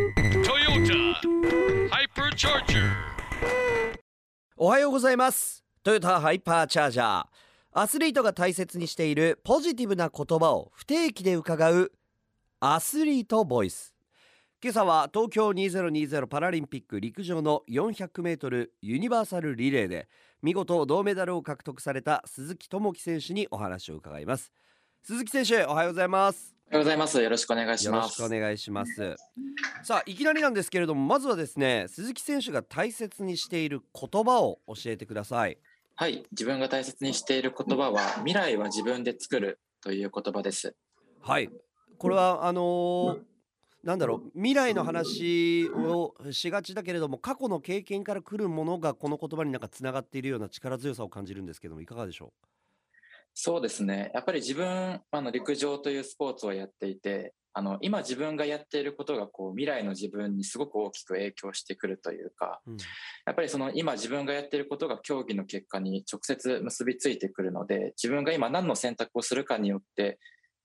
Toyota Hypercharger. おはようございます。トヨタハイパーチャージャーアスリートが大切にしているポジティブな言葉を不定期で伺うアスリートボイス。今朝は東京2020パラリンピック陸上の 400m ユニバーサルリレーで見事銅メダルを獲得された鈴木智樹選手にお話を伺います。鈴木選手おはようございます。おはようございます。よろしくお願いしよろします。くお願いしますさあいきなりなんですけれどもまずはですね鈴木選手が大切にしている言葉を教えてくださいはい、自分が大切にしている言葉は未来は自分で作るという言葉です。はいこれはあのーなんだろう未来の話をしがちだけれども過去の経験から来るものがこの言葉になんかつながっているような力強さを感じるんですけどもいかがでしょそうですね。やっぱり自分あの陸上というスポーツをやっていて、あの今自分がやっていることがこう未来の自分にすごく大きく影響してくるというか、う、うんやっぱりその今自分がやっていることが競技の結果に直接結びついてくるので、自分が今何の選択をするかによって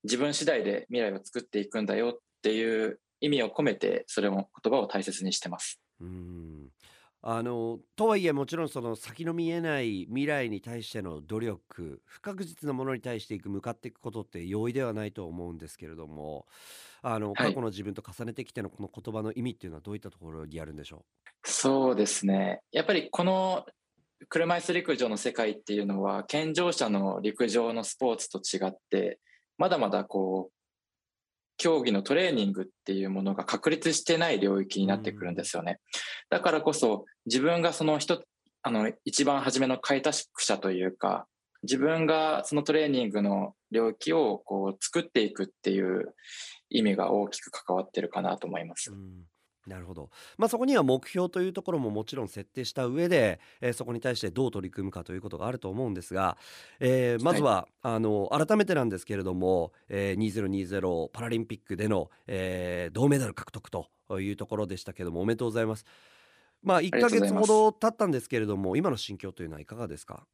自分次第で未来を作っていくんだよっていう意味を込めてそれを言葉を大切にしてます。うんあのとはいえもちろんその先の見えない未来に対しての努力不確実なものに対していく向かっていくことって容易ではないと思うんですけれどもあのはい過去の自分と重ねてきてのこの言葉の意味っていうのはどういったところにあるんでしょそうですね。やっぱりこの車椅子陸上の世界っていうのは健常者の陸上のスポーツと違ってまだまだこう競技のトレーニングっていうものが確立してない領域になってくるんですよね。だからこそ自分がその一あの一番初めの開拓者というか自分がそのトレーニングの領域をこう作っていくっていう意味が大きく関わってるかなと思いますう、。うんなるほど、まあ、そこには目標というところももちろん設定した上で、えーそこに対してどう取り組むかということがあると思うんですが、えーまずは、あの改めてなんですけれども、えー2020パラリンピックでの、えー銅メダル獲得というところでしたけどもおめでとうございます。まあ、1りがヶ月ほど経ったんですけれども今の心境というのはいかがですか？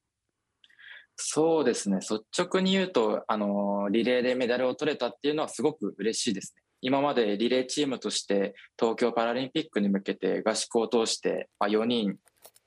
そうですね。率直に言うとあのリレーでメダルを取れたっていうのはすごく嬉しいですね今までリレーチームとして東京パラリンピックに向けて合宿を通して、まあ、4人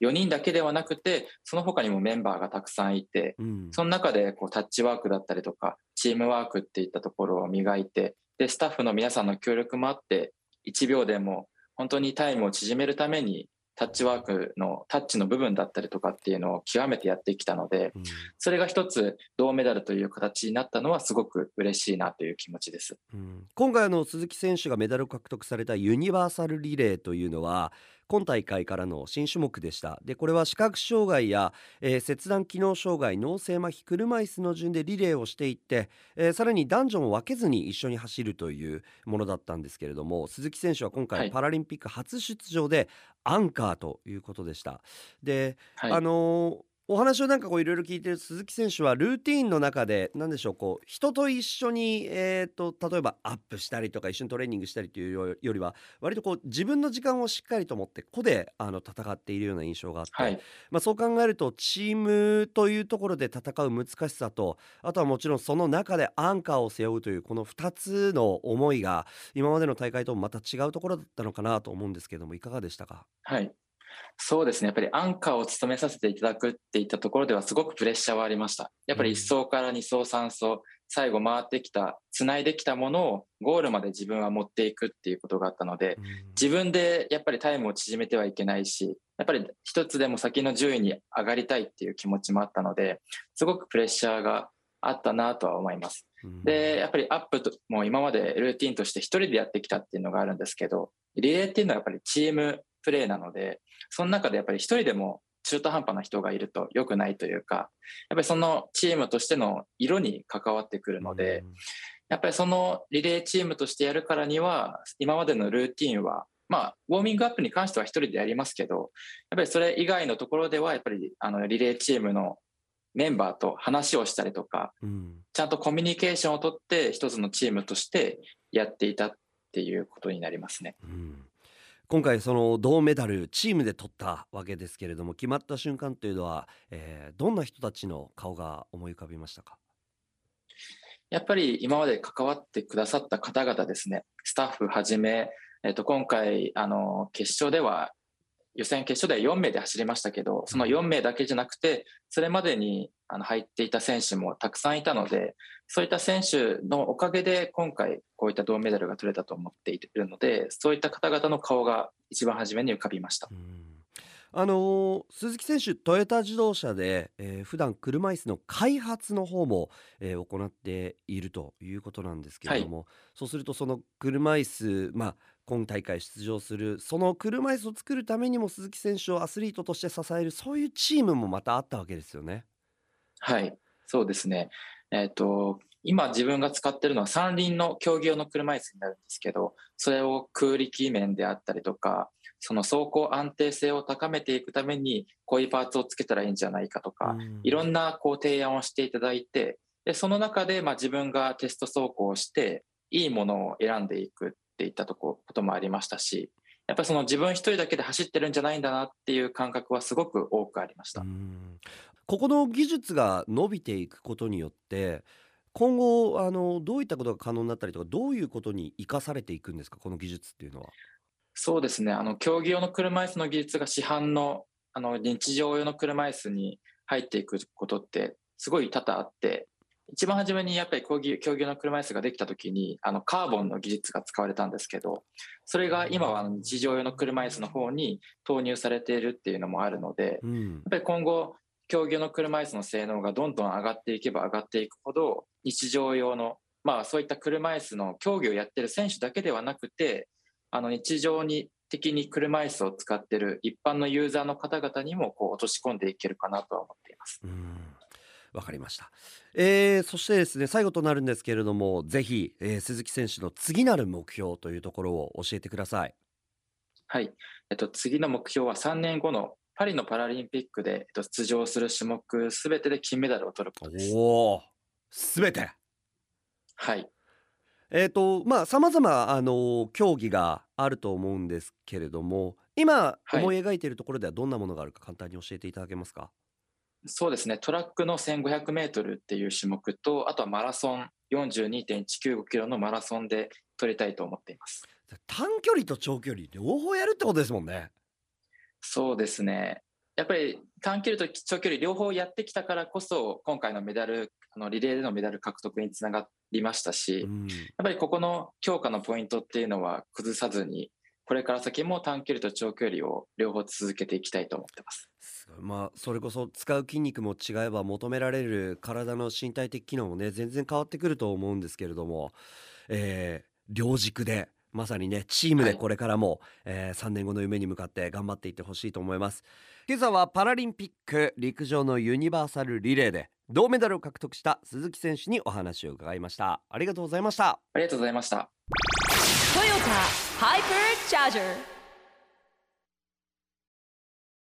4人だけではなくてその他にもメンバーがたくさんいてうん。その中でこうタッチワークだったりとかチームワークっていったところを磨いてでスタッフの皆さんの協力もあって1秒でも本当にタイムを縮めるためにタッチワークのタッチの部分だったりとかっていうのを極めてやってきたのでうんそれが一つ銅メダルという形になったのはすごく嬉しいなという気持ちです。うん今回あの鈴木選手がメダルを獲得されたユニバーサルリレーというのは今大会からの新種目でした。でこれは視覚障害や、えー切断機能障害脳性麻痺車椅子の順でリレーをしていって、えーさらに男女も分けずに一緒に走るというものだったんですけれども鈴木選手は今回はい。パラリンピック初出場でアンカーということでした。ではい、あのーお話をなんかこういろいろ聞いてる鈴木選手はルーティーンの中で何でしょうこう人と一緒に、えー、と例えばアップしたりとか一緒にトレーニングしたりというよよりは割とこう自分の時間をしっかりと持って個であの戦っているような印象があって、はい、まあ、そう考えるとチームというところで戦う難しさとあとはもちろんその中でアンカーを背負うというこの2つの思いが今までの大会ともまた違うところだったのかなと思うんですけどもいかがでしたか？はい、そうですねやっぱりアンカーを務めさせていただくっていったところではすごくプレッシャーはありました。やっぱり1走から2走3走最後回ってきたつないできたものをゴールまで自分は持っていくっていうことがあったので自分でやっぱりタイムを縮めてはいけないしやっぱり一つでも先の順位に上がりたいっていう気持ちもあったのですごくプレッシャーがあったなとは思います。うんでやっぱりアップとも今までルーティンとして一人でやってきたっていうのがあるんですけどリレーっていうのはやっぱりチームプレーなのでその中でやっぱり一人でも中途半端な人がいると良くないというかやっぱりそのチームとしての色に関わってくるので、やっぱりそのリレーチームとしてやるからには今までのルーティンはまあウォーミングアップに関しては一人でやりますけどやっぱりそれ以外のところではやっぱりあのリレーチームのメンバーと話をしたりとかうん。ちゃんとコミュニケーションをとって一つのチームとしてやっていたっていうことになりますね。うん今回その銅メダルチームで取ったわけですけれども決まった瞬間というのは、えーどんな人たちの顔が思い浮かびましたか？やっぱり今まで関わってくださった方々ですね、スタッフはじめ、えっと、今回あの決勝では予選決勝では4名で走りましたけどその4名だけじゃなくてそれまでにあの入っていた選手もたくさんいたのでそういった選手のおかげで今回こういった銅メダルが取れたと思っているのでそういった方々の顔が一番初めに浮かびました。あのー鈴木選手トヨタ自動車で、えー普段車椅子の開発の方も、えー行っているということなんですけれども、そうするとその車椅子、まあ、今大会出場するその車椅子を作るためにも鈴木選手をアスリートとして支えるそういうチームもまたあったわけですよね。はい、そうですね。えっ、と、今自分が使ってるのは三輪の競技用の車椅子になるんですけど、それを空力面であったりとか、その走行安定性を高めていくために、こういうパーツをつけたらいいんじゃないかとか、うんいろんなこう提案をしていただいて、でその中でまあ自分がテスト走行をして、いいものを選んでいくっていったとここともありましたし、やっぱりその自分一人だけで走ってるんじゃないんだなっていう感覚はすごく多くありました。うんここの技術が伸びていくことによって今後あのどういったことが可能になったりとかどういうことに生かされていくんですかこの技術っていうのは？そうですね、あの競技用の車椅子の技術が市販のあの日常用の車椅子に入っていくことってすごい多々あって、一番初めにやっぱり競技競技用の車椅子ができたときにあのカーボンの技術が使われたんですけど、それが今は日常用の車椅子の方に投入されているっていうのもあるので、うん。やっぱり今後、競技用の車椅子の性能がどんどん上がっていけば上がっていくほど、日常用の、まあそういった車椅子の競技をやってる選手だけではなくて、あの日常に的に車椅子を使ってる一般のユーザーの方々にもこう落とし込んでいけるかなとは思っています。うんわかりました、えーそしてですね最後となるんですけれどもぜひ、えー鈴木選手の次なる目標というところを教えてください。はい。えっと、次の目標は3年後のパリのパラリンピックで、えっと、出場する種目すべてで金メダルを取ることです。おおすべてはい。えーとまあさまざまあの競技があると思うんですけれども今はい思い描いているところではどんなものがあるか簡単に教えていただけますか、そうですね、トラックの1500メートルっていう種目と、あとはマラソン、42.195キロのマラソンで取りたいと思っています。短距離と長距離両方やるってことですもんね。そうですね、やっぱり短距離と長距離両方やってきたからこそ、今回のメダル、あのリレーでのメダル獲得につながりましたし、やっうんぱりここの強化のポイントっていうのは崩さずに、これから先も短距離と長距離を両方続けていきたいと思ってます。まあそれこそ使う筋肉も違えば求められる体の身体的機能もね全然変わってくると思うんですけれども、えー両軸でまさにねチームではい。これからも、え3年後の夢に向かって頑張っていってほしいと思います。今朝はパラリンピック陸上のユニバーサルリレーで銅メダルを獲得した鈴木選手にお話を伺いました。ありがとうございました。ありがとうございました。Toyota Hyper Charger